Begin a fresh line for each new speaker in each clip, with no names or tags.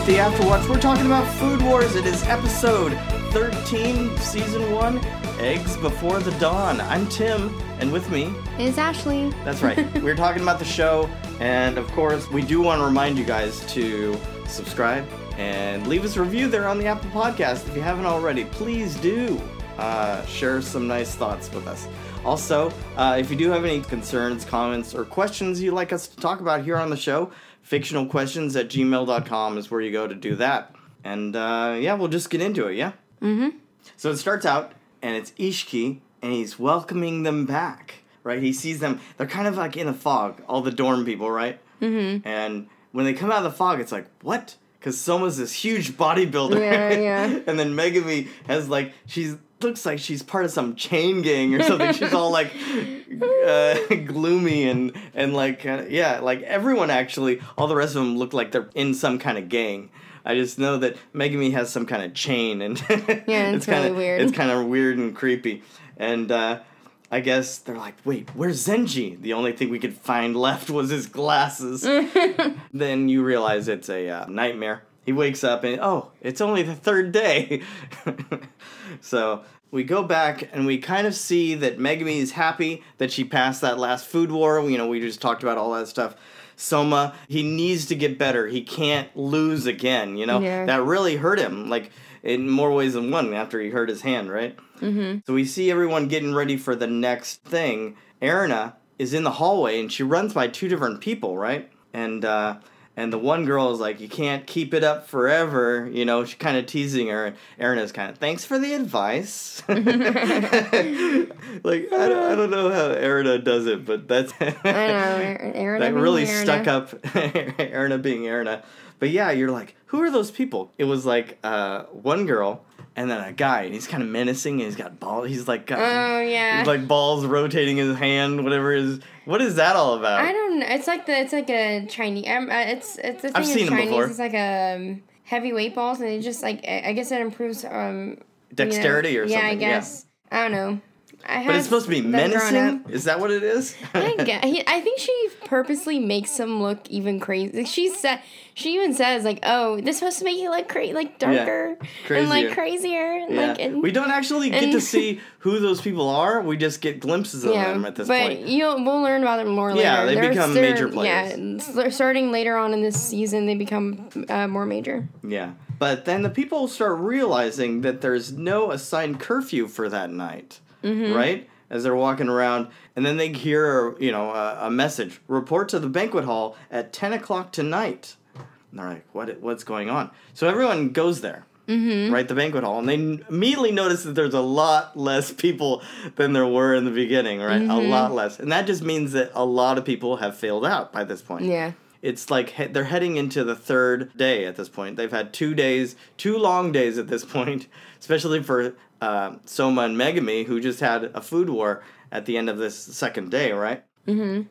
with the Afterwatch. We're talking about Food Wars. It is episode 13, season 1, Eggs Before the Dawn. I'm Tim, and with me,
is Ashley.
that's right, we're talking about the show, and of course, we do want to remind you guys to subscribe and leave us a review there on the Apple Podcast. If you haven't already, please do uh, share some nice thoughts with us. Also, uh, if you do have any concerns, comments, or questions you'd like us to talk about here on the show, fictionalquestions at gmail.com is where you go to do that. And uh, yeah, we'll just get into it, yeah? Mm-hmm. So it starts out, and it's Isshiki, and he's welcoming them back, right? He sees them, they're kind of like in a fog, all the dorm people, right? Mm-hmm. And when they come out of the fog, it's like, what? Because Soma's this huge bodybuilder.
Yeah, yeah.
and then Megami has like, she's looks like she's part of some chain gang or something. she's all like uh, gloomy and and like uh, yeah, like everyone actually, all the rest of them look like they're in some kind of gang. I just know that Megami has some kind of chain and
Yeah, it's really
kinda,
weird.
It's kind of weird and creepy. And uh, I guess they're like, wait, where's Zenji? The only thing we could find left was his glasses. then you realize it's a uh, nightmare. He wakes up and oh, it's only the third day. so we go back and we kind of see that Megami is happy that she passed that last food war. You know, we just talked about all that stuff. Soma, he needs to get better. He can't lose again. You know,
Yeah.
that really hurt him. Like in more ways than one after he hurt his hand, right? Mm-hmm. So we see everyone getting ready for the next thing. Erina is in the hallway and she runs by two different people, right? And uh, and the one girl is like, "You can't keep it up forever," you know. She's kind of teasing her. And Erina's kind of, "Thanks for the advice." like I don't, I don't know how Erina does it, but that's
I know. Aaron,
that really stuck up Erna being Erna. But yeah, you're like, who are those people? It was like uh, one girl and then a guy, and he's kind of menacing. And he's got balls. He's like got
Oh yeah.
like balls rotating his hand, whatever is. What is that all about?
I don't know. It's like the it's like a Chinese. Um, uh, it's it's the thing
I've seen
Chinese.
before.
It's like a um, heavyweight balls, and it just like I guess it improves um
Dexterity
you know,
or
yeah,
something.
I guess. I don't know. I
But it's supposed to be menacing. Is that what it is?
I guess. He, I think she purposely makes him look even crazy. She said, she even says like, "Oh, this supposed to make you look cra- like darker and like
Crazier.
crazier." And,
Yeah.
Like, and,
we don't actually get to see who those people are. We just get glimpses of them at this
but
point.
you'll we'll learn about them more later.
Yeah, they
They're-
become major players.
Yeah, starting later on in this season, they become uh, more major.
Yeah. But then the people start realizing that there's no assigned curfew for that night,
Mm-hmm.
right? As they're walking around, and then they hear, you know, a, a message: report to the banquet hall at ten o'clock tonight. And they're like, "What? What's going on?" So everyone goes there, mm-hmm. right? The banquet hall, and they immediately notice that there's a lot less people than there were in the beginning, right?
Mm-hmm.
A lot less, and that just means that a lot of people have failed out by this point
Yeah.
it's like he- they're heading into the third day at this point. They've had two days, two long days at this point, especially for uh, Soma and Megami, who just had a food war at the end of this second day, right? Mm-hmm.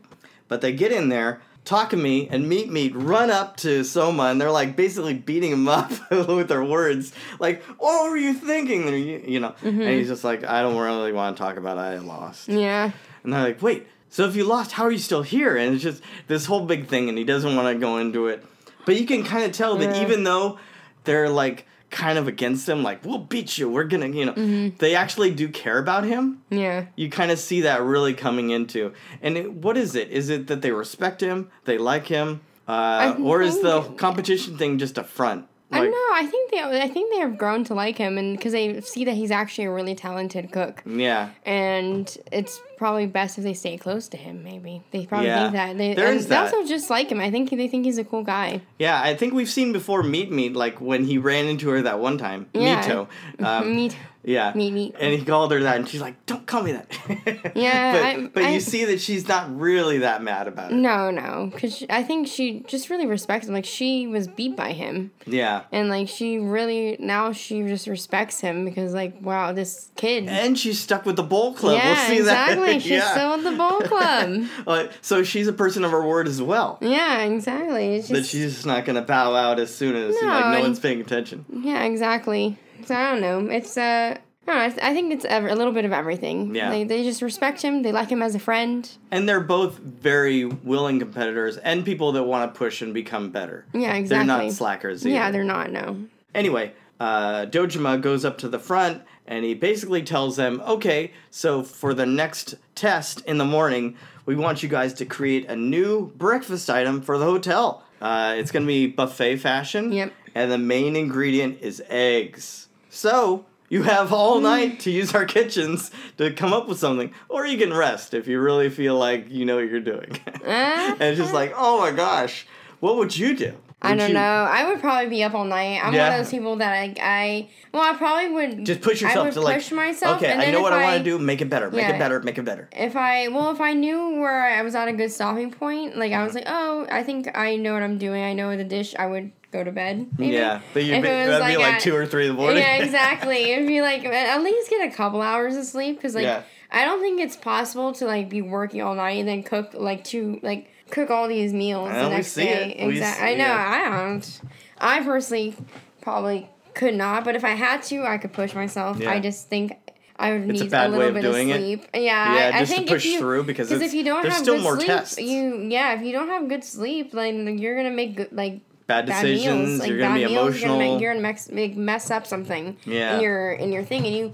But they get in there. Takumi and Meat Meat run up to Soma and they're like basically beating him up with their words. Like, what were you thinking? And, you you know, and he's just like, I don't really want to talk about it. I lost.
Yeah.
And they're like, wait, so if you lost, how are you still here? And it's just this whole big thing, and he doesn't want to go into it. But you can kind of tell that
Yeah.
even though they're like kind of against him, like, we'll beat you, we're gonna, you know,
Mm-hmm.
they actually do care about him.
Yeah.
You kind of see that really coming into. And it, what is it? Is it that they respect him, they like him? Uh, or is the competition thing just a front?
I don't know. I think they I think they have grown to like him, and because they see that he's actually a really talented cook,
Yeah.
and it's probably best if they stay close to him. Maybe they probably
Yeah.
think that they,
There
and
is
they
that.
also just like him. I think they think he's a cool guy.
Yeah, I think we've seen before Meet Meat, like when he ran into her that one time.
Yeah.
Mito. Um,
Meat.
Yeah.
Meat Meat.
And he called her that, and she's like, "Don't call me that."
Yeah,
but but
I-
you see that she's not really that mad about it.
No, no, because I think she just really respects him. Like she was beat by him,
Yeah.
and like she really now she just respects him because like wow, this kid.
And she's stuck with the bowl club.
yeah,
we'll see that.
exactly.
that.
She's
yeah.
still in the bowl club.
So she's a person of her word as well.
yeah, exactly. It's
That she's just not gonna bow out as soon as like
No,
no
and-
one's paying attention.
Yeah, exactly. So I don't know. It's uh, I know, I, th- I think it's ev- a little bit of everything.
Yeah.
They, they just respect him. They like him as a friend.
And they're both very willing competitors and people that want to push and become better.
Yeah, exactly.
They're not slackers. Either.
Yeah, they're not. No.
Anyway, uh, Dojima goes up to the front and he basically tells them, okay, so for the next test in the morning, we want you guys to create a new breakfast item for the hotel. Uh, it's going to be buffet fashion.
Yep.
And the main ingredient is eggs. So you have all night to use our kitchens to come up with something, or you can rest if you really feel like you know what you're doing.
Uh,
and it's just like, oh my gosh, what would you do?
I don't
you
know. I would probably be up all night. I'm
Yeah.
one of those people that I, I well, I probably would
Just push
I
yourself
would
to like,
push myself.
okay,
and
I know what I, want to do. Make it better. Make
Yeah.
it better. Make it better.
If I well, if I knew where I was at a good stopping point, like I was like, oh, I think I know what I'm doing. I know the dish. I would go to bed. Maybe.
Yeah, but you'd be, that'd be
like
like
at-
two or three in the morning.
Yeah, exactly. It'd be like at least get a couple hours of sleep because like
Yeah.
I don't think it's possible to like be working all night and then cook like two like cook all these meals the next day.
it.
Exactly.
see-
I know.
yeah.
I don't. I personally probably could not, but if I had to, I could push myself.
Yeah.
I just think. I would
It's a
need
bad
a
way
little bit of sleep. Yeah,
Yeah,
I, I
just to
think
push
if you,
through because
if you don't have good sleep,
tests.
you yeah, if you don't have good sleep, then you're gonna make good like
Bad
bad
decisions.
meals. Like
you're
bad
gonna be
meals,
emotional.
You're gonna, make, you're gonna mess, make, mess up something
Yeah.
in your in your thing, and you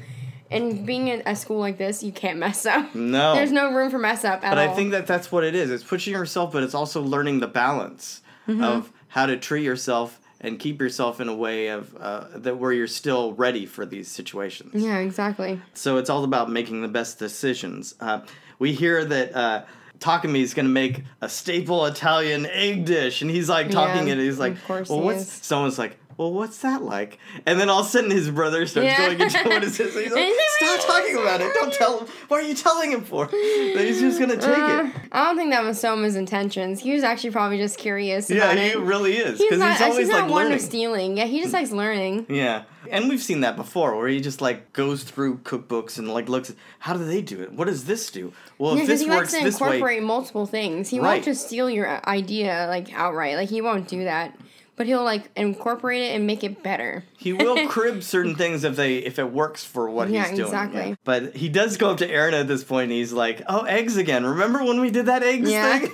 and being at a school like this, you can't mess up.
no,
There's no room for mess up at
but
all.
I think that that's what it is. It's pushing yourself, but it's also learning the balance
Mm-hmm.
of how to treat yourself and keep yourself in a way of uh, that where you're still ready for these situations.
yeah, exactly.
So it's all about making the best decisions. Uh, we hear that uh, Takumi is going to make a staple Italian egg dish, and he's like talking,
Yeah,
and he's like,
of course
"Well,
he
what's?"
is.
Someone's like, "Well, what's that like?" And then all of a sudden, his brother starts
Yeah.
going into what is this? And he's like, "Stop talking about it! Don't tell him. What are you telling him for?" He's just going to take
Uh,
it.
I don't think that was Soma's intentions. He was actually probably just curious
Yeah, he
it.
really is
He's
because
not.
he's always
he's not
like
one
learning.
of stealing. Yeah, he just likes learning.
Yeah. And we've seen that before where he just like goes through cookbooks and like looks at how do they do it? What does this do? Well,
Yeah,
if this
he likes
works
to
this way,
incorporate multiple things. He
Right.
won't just steal your uh, idea like outright. Like he won't do that. But he'll like incorporate it and make it better.
he will crib certain things if they if it works for what
Yeah,
he's doing.
exactly.
But he does go up to Aaron at this point and he's like, "Oh, eggs again. Remember when we did that eggs
Yeah.
thing?"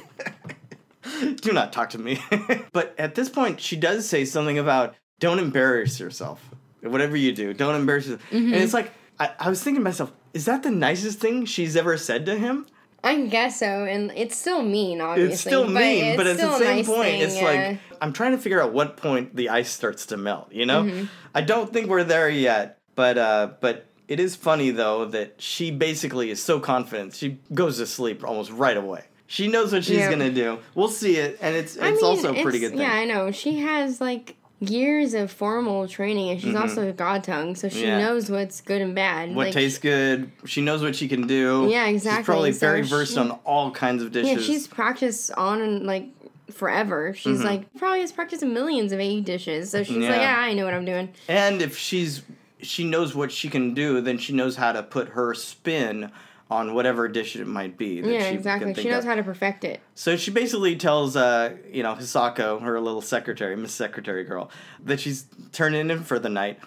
Do not talk to me. but at this point, she does say something about don't embarrass yourself. Whatever you do, don't embarrass yourself.
Mm-hmm.
And it's like I, I was thinking to myself, is that the nicest thing she's ever said to him?
I guess so, and it's still mean, obviously.
It's still mean,
it's
but at
still
the same
nice
point,
thing,
it's
yeah.
like I'm trying to figure out what point the ice starts to melt. You know,
Mm-hmm.
I don't think we're there yet, but uh, but it is funny though that she basically is so confident she goes to sleep almost right away. She knows what she's
Yeah.
gonna do. We'll see it, and it's it's
I mean,
also a pretty good thing.
Yeah, I know. She has like years of formal training, and she's also a god tongue, so she
Mm-hmm. Yeah.
knows what's good and bad.
what
like,
tastes good? She knows what she can do.
Yeah, exactly.
She's probably
So
very versed
she-
on all kinds of dishes.
Yeah, she's practiced on and like forever. She's
Mm-hmm.
like probably has practiced millions of egg dishes, so she's like,
Yeah.
yeah, I know what I'm doing.
And if she's she knows what she can do, then she knows how to put her spin on whatever dish it might be. That
Yeah,
she
exactly.
Can think
She knows
of.
how to perfect it.
So she basically tells, uh, you know, Hisako, her little secretary, Miss Secretary girl, that she's turning in for the night.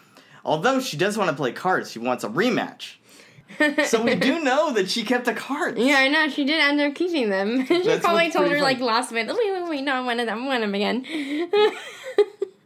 Although she does want to play cards, she wants a rematch. so we do know that she kept the cards.
Yeah, I know. She did end up keeping them. she
That's
probably told her like last minute. Wait, wait, wait. No, I wanted them. I want them again.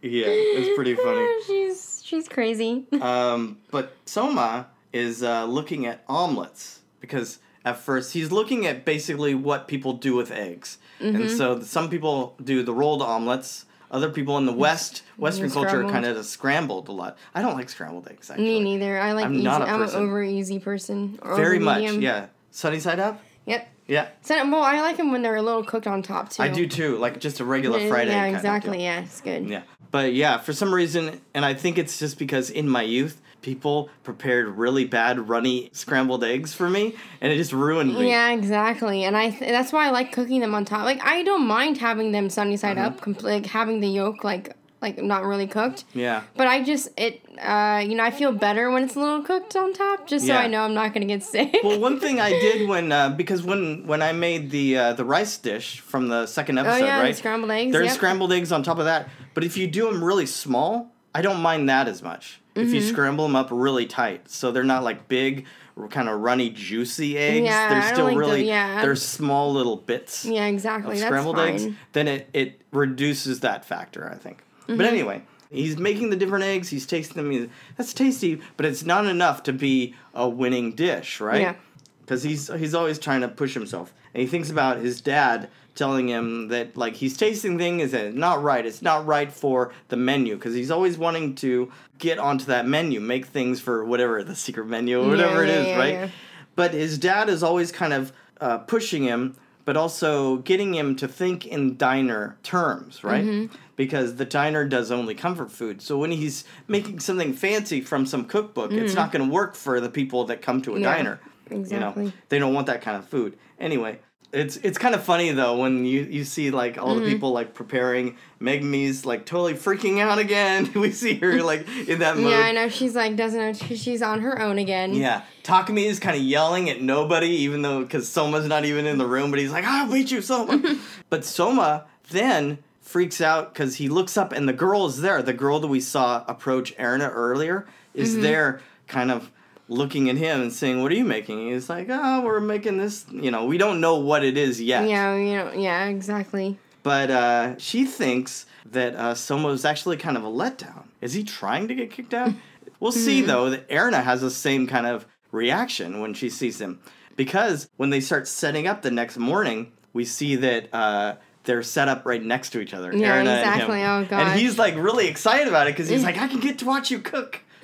Yeah, it's pretty funny.
she's she's crazy.
Um, but Soma is uh, looking at omelets because at first he's looking at basically what people do with eggs.
Mm-hmm.
And so some people do the rolled omelets. Other people in the West, Western culture, kind of scrambled a lot. I don't like scrambled eggs, actually.
Me neither. I like
I'm
easy.
not a
I'm an
person.
over easy person.
Very much,
medium.
yeah. Sunny side up?
Yep.
Yeah.
So, well, I like them when they're a little cooked on top too.
I do too, like just a regular
Yeah,
fried egg.
Yeah, exactly. yeah, it's good.
Yeah. But yeah, for some reason, and I think it's just because in my youth, people prepared really bad, runny scrambled eggs for me, and it just ruined me.
Yeah, exactly. And I th- that's why I like cooking them on top. Like I don't mind having them sunny side
Mm-hmm.
up, compl- like having the yolk like like not really cooked.
Yeah.
But I just it uh you know I feel better when it's a little cooked on top, just so I know I'm not gonna get sick.
Well, one thing I did when uh, because when when I made the uh, the rice dish from the second
oh
episode,
yeah, the
right?
scrambled eggs.
There's
yep.
scrambled eggs on top of that, but if you do them really small, I don't mind that as much. if
Mm-hmm.
you scramble them up really tight. So they're not like big, kind of runny, juicy eggs.
Yeah,
they're still
like the-
really,
yeah.
they're small little bits
Yeah, exactly.
scrambled eggs. Then it, it reduces that factor, I think.
Mm-hmm.
But anyway, he's making the different eggs, he's tasting them. He's, That's tasty, but it's not enough to be a winning dish, right?
Yeah.
because he's he's always trying to push himself and he thinks about his dad telling him that like he's tasting things and it's not right it's not right for the menu because he's always wanting to get onto that menu make things for whatever the secret menu or whatever
Yeah, yeah,
is
yeah,
right but his dad is always kind of uh, pushing him but also getting him to think in diner terms right
Mm-hmm.
because the diner does only comfort food so when he's making something fancy from some cookbook it's not going to work for the people that come to a
Mm-hmm.
Diner
Exactly.
you know, they don't want that kind of food. Anyway, it's it's kind of funny though when you you see like all
Mm-hmm.
the people like preparing. Megami's like totally freaking out again. we see her like in that mode.
Yeah, I know. She's like doesn't know she's on her own again.
Yeah, Takumi is kind of yelling at nobody, even though because Soma's not even in the room, but he's like, "I'll beat you, Soma." but Soma then freaks out because he looks up and the girl is there. The girl that we saw approach Erna earlier is
Mm-hmm.
there, kind of looking at him and saying, "What are you making?" He's like, "Oh, we're making this." You know, we don't know what it is yet.
Yeah, you know, yeah, exactly.
But uh, she thinks that uh, Soma is actually kind of a letdown. Is he trying to get kicked out? We'll see, though, that Erna has the same kind of reaction when she sees him. Because when they start setting up the next morning, we see that uh, they're set up right next to each other.
Yeah,
Erna and him.
exactly. Oh,
And he's like really excited about it because he's like, I can get to watch you cook.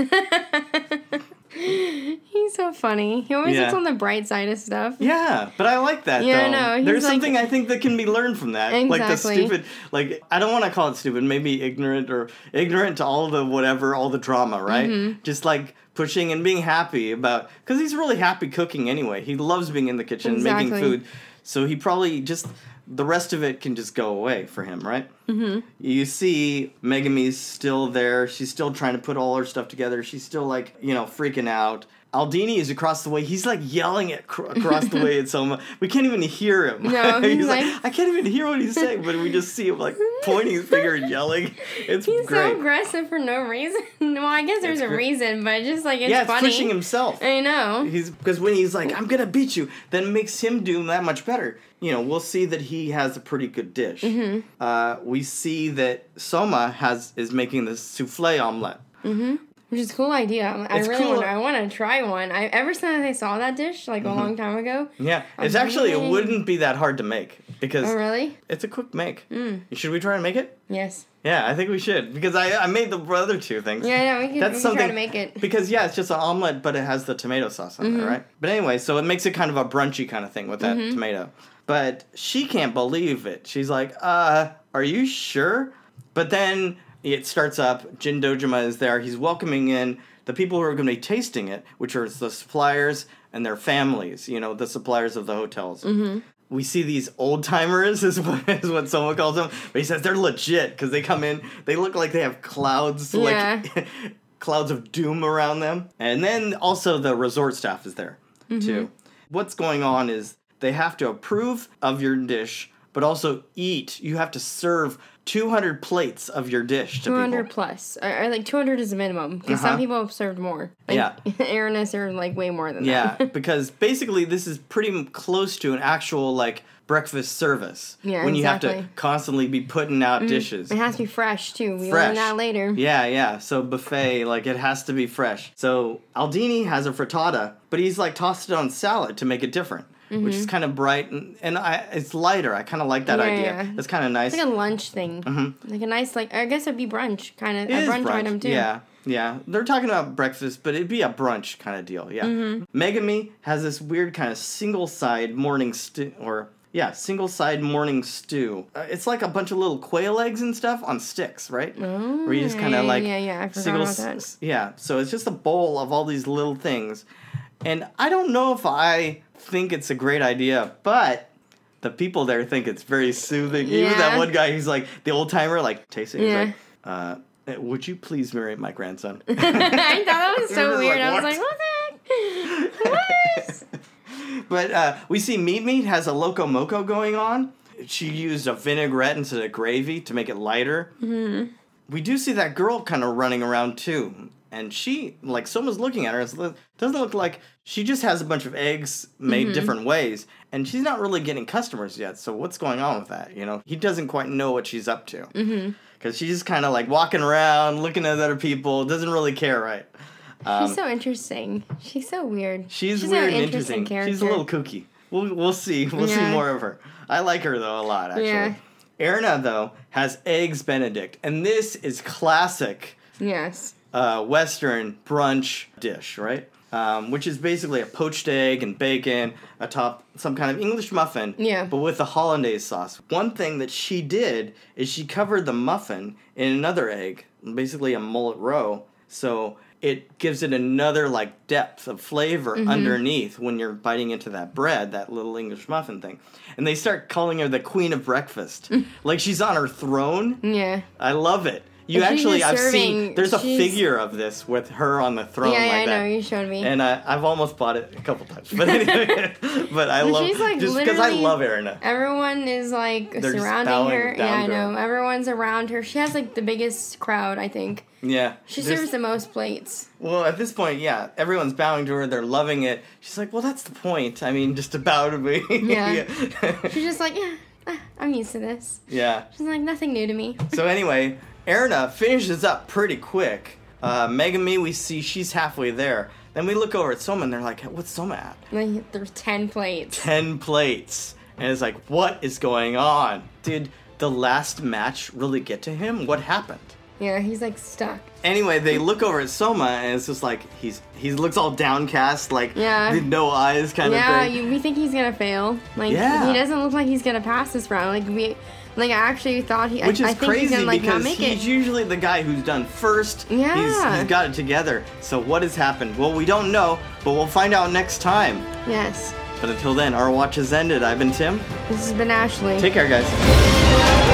He's so funny. He always
Yeah.
looks on the bright side of stuff.
Yeah, but I like that
Yeah, I
though.
know. He's
There's
like-
something I think that can be learned from that. Like the
Exactly.
stupid like I don't want to call it stupid, maybe ignorant or ignorant to all the whatever, all the drama, right?
Mm-hmm.
Just like pushing and being happy about cuz he's really happy cooking anyway. He loves being in the kitchen making food. So he probably just the rest of it can just go away for him, right? Mm-hmm. You see Megami's still there. She's still trying to put all her stuff together. She's still like, you know, freaking out. Aldini is across the way. He's like yelling at cr- across the way at Soma. We can't even hear him.
No,
he's,
he's
like,
like-
I can't even hear what he's saying, but we just see him like pointing his finger and yelling. It's
He's
great.
so aggressive for no reason. well, I guess there's
It's
a
great.
reason, but just like it's
yeah, it's
funny.
pushing himself.
I know.
He's because when he's like, "I'm gonna beat you," then it makes him do that much better. You know, we'll see that he has a pretty good dish.
Mm-hmm.
Uh, we see that Soma has is making this souffle omelet.
Which is a cool idea. I
It's
really
cool.
want. I want to try one. I ever since I saw that dish like a long time ago.
Yeah, it's actually it wouldn't be that hard to make because
Oh really?
it's a quick make.
Mm.
Should we try and make it?
Yes.
Yeah, I think we should because I I made the other two things.
Yeah, yeah. We can,
That's
we can
something
try to make it.
because yeah, it's just an omelet, but it has the tomato sauce on
Mm-hmm.
it, right? But anyway, so it makes it kind of a brunchy kind of thing with that
Mm-hmm.
tomato. But she can't believe it. She's like, "Uh, are you sure?" But then it starts up. Jin Dojima is there. He's welcoming in the people who are going to be tasting it, which are the suppliers and their families. You know, the suppliers of the hotels.
Mm-hmm.
We see these old timers, is what, is what someone calls them. But he says they're legit because they come in. They look like they have clouds,
Yeah.
like clouds of doom around them. And then also the resort staff is there too. What's going on is they have to approve of your dish, but also eat. You have to serve 200 plates of your dish to
Two hundred
people.
plus, I, or like two hundred is a minimum because
Uh-huh.
some people have served more. Like,
Yeah.
Aaron has served like way more than
Yeah,
that.
Yeah, because basically this is pretty close to an actual like breakfast service.
Yeah,
when you have to.
Mm-hmm.
constantly be putting out dishes.
it has to be fresh too. We
Fresh.
learn that later.
Yeah, yeah. So buffet, like it has to be fresh. So Aldini has a frittata, but he's like tossed it on salad to make it different, which is kind of bright and, and I, it's lighter. I kind of like that
Mm-hmm. Yeah,
idea.
yeah.
It's kind of nice.
It's like a lunch thing, like a nice like I guess it'd be brunch kind of a
is
brunch, item too.
Yeah, yeah. They're talking about breakfast, but it'd be a brunch kind of deal. Yeah.
Mm-hmm.
Megami has this weird kind of single side morning stew, or yeah, single side morning stew. Uh, it's like a bunch of little quail eggs and stuff on sticks, right? Where you just kind
yeah,
of like
yeah, yeah, I forgot
single
about that.
Yeah. So it's just a bowl of all these little things, and I don't know if I think it's a great idea, but. The people there think it's very soothing. Even that one guy, he's like the old timer, like tasting.
Yeah.
like, uh, uh, would you please marry my grandson?
I thought that was so
You're
weird.
like,
I was like, what the heck? What?
but uh, we see Meat Meat has a Loco Moco going on. She used a vinaigrette instead of gravy to make it lighter. Mm-hmm. We do see that girl kind of running around too. And she like someone's looking at her. It doesn't look like she just has a bunch of eggs made
Mm-hmm.
different ways, and she's not really getting customers yet. So what's going on with that? You know, he doesn't quite know what she's up to
Mm-hmm.
because she's kind of like walking around, looking at other people, doesn't really care, right? Um,
She's so interesting. She's so weird.
She's,
She's
weird
an
and
interesting character.
She's a little kooky. We'll we'll see. We'll see more of her. I like her though a lot actually.
Yeah.
Erna though has eggs Benedict, and this is classic
Yes.
Uh, Western brunch dish, right? Um, which is basically a poached egg and bacon atop some kind of English muffin,
Yeah.
but with the hollandaise sauce. One thing that she did is she covered the muffin in another egg, basically a mullet roe, so it gives it another like depth of flavor
Mm-hmm.
underneath when you're biting into that bread, that little English muffin thing. And they start calling her the queen of breakfast, like she's on her throne.
Yeah.
I love it. You actually, I've seen. There's a figure of this with her on the throne
yeah,
like
yeah, I
that.
know. You showed me.
And I, I've almost bought it a couple times, but anyway, but I
But
love
she's, like,
just because I love Erna.
Everyone is like
They're
surrounding her. Yeah, I
to her.
know. Everyone's around her. She has like the biggest crowd, I think.
Yeah,
She serves the most plates.
Well, at this point, yeah, everyone's bowing to her. They're loving it. She's like, "Well, that's the point. I mean, just to bow to me."
Yeah. She's just like, yeah, ah, I'm used to this.
yeah.
She's like, nothing new to me.
So anyway, Erna finishes up pretty quick. Uh, Megami, we see she's halfway there. Then we look over at Soma, and they're like, "What's Soma at?"
Like, there's 10 plates.
10 plates. And it's like, what is going on? Did the last match really get to him? What happened?
Yeah, he's like stuck.
Anyway, they look over at Soma and it's just like he's he looks all downcast, like
Yeah.
no eyes kind
Yeah,
of thing.
you, we think he's gonna fail. Like,
Yeah.
he doesn't look like he's gonna pass this round. Like, we, like, I actually thought he,
Which
I,
is
I
crazy
gonna, like,
because he's
it.
usually the guy who's done first.
Yeah.
He's, he's got it together. So what has happened? Well, we don't know, but we'll find out next time.
Yes.
But until then, our watch has ended. I've been Tim.
This has been Ashley.
Take care, guys.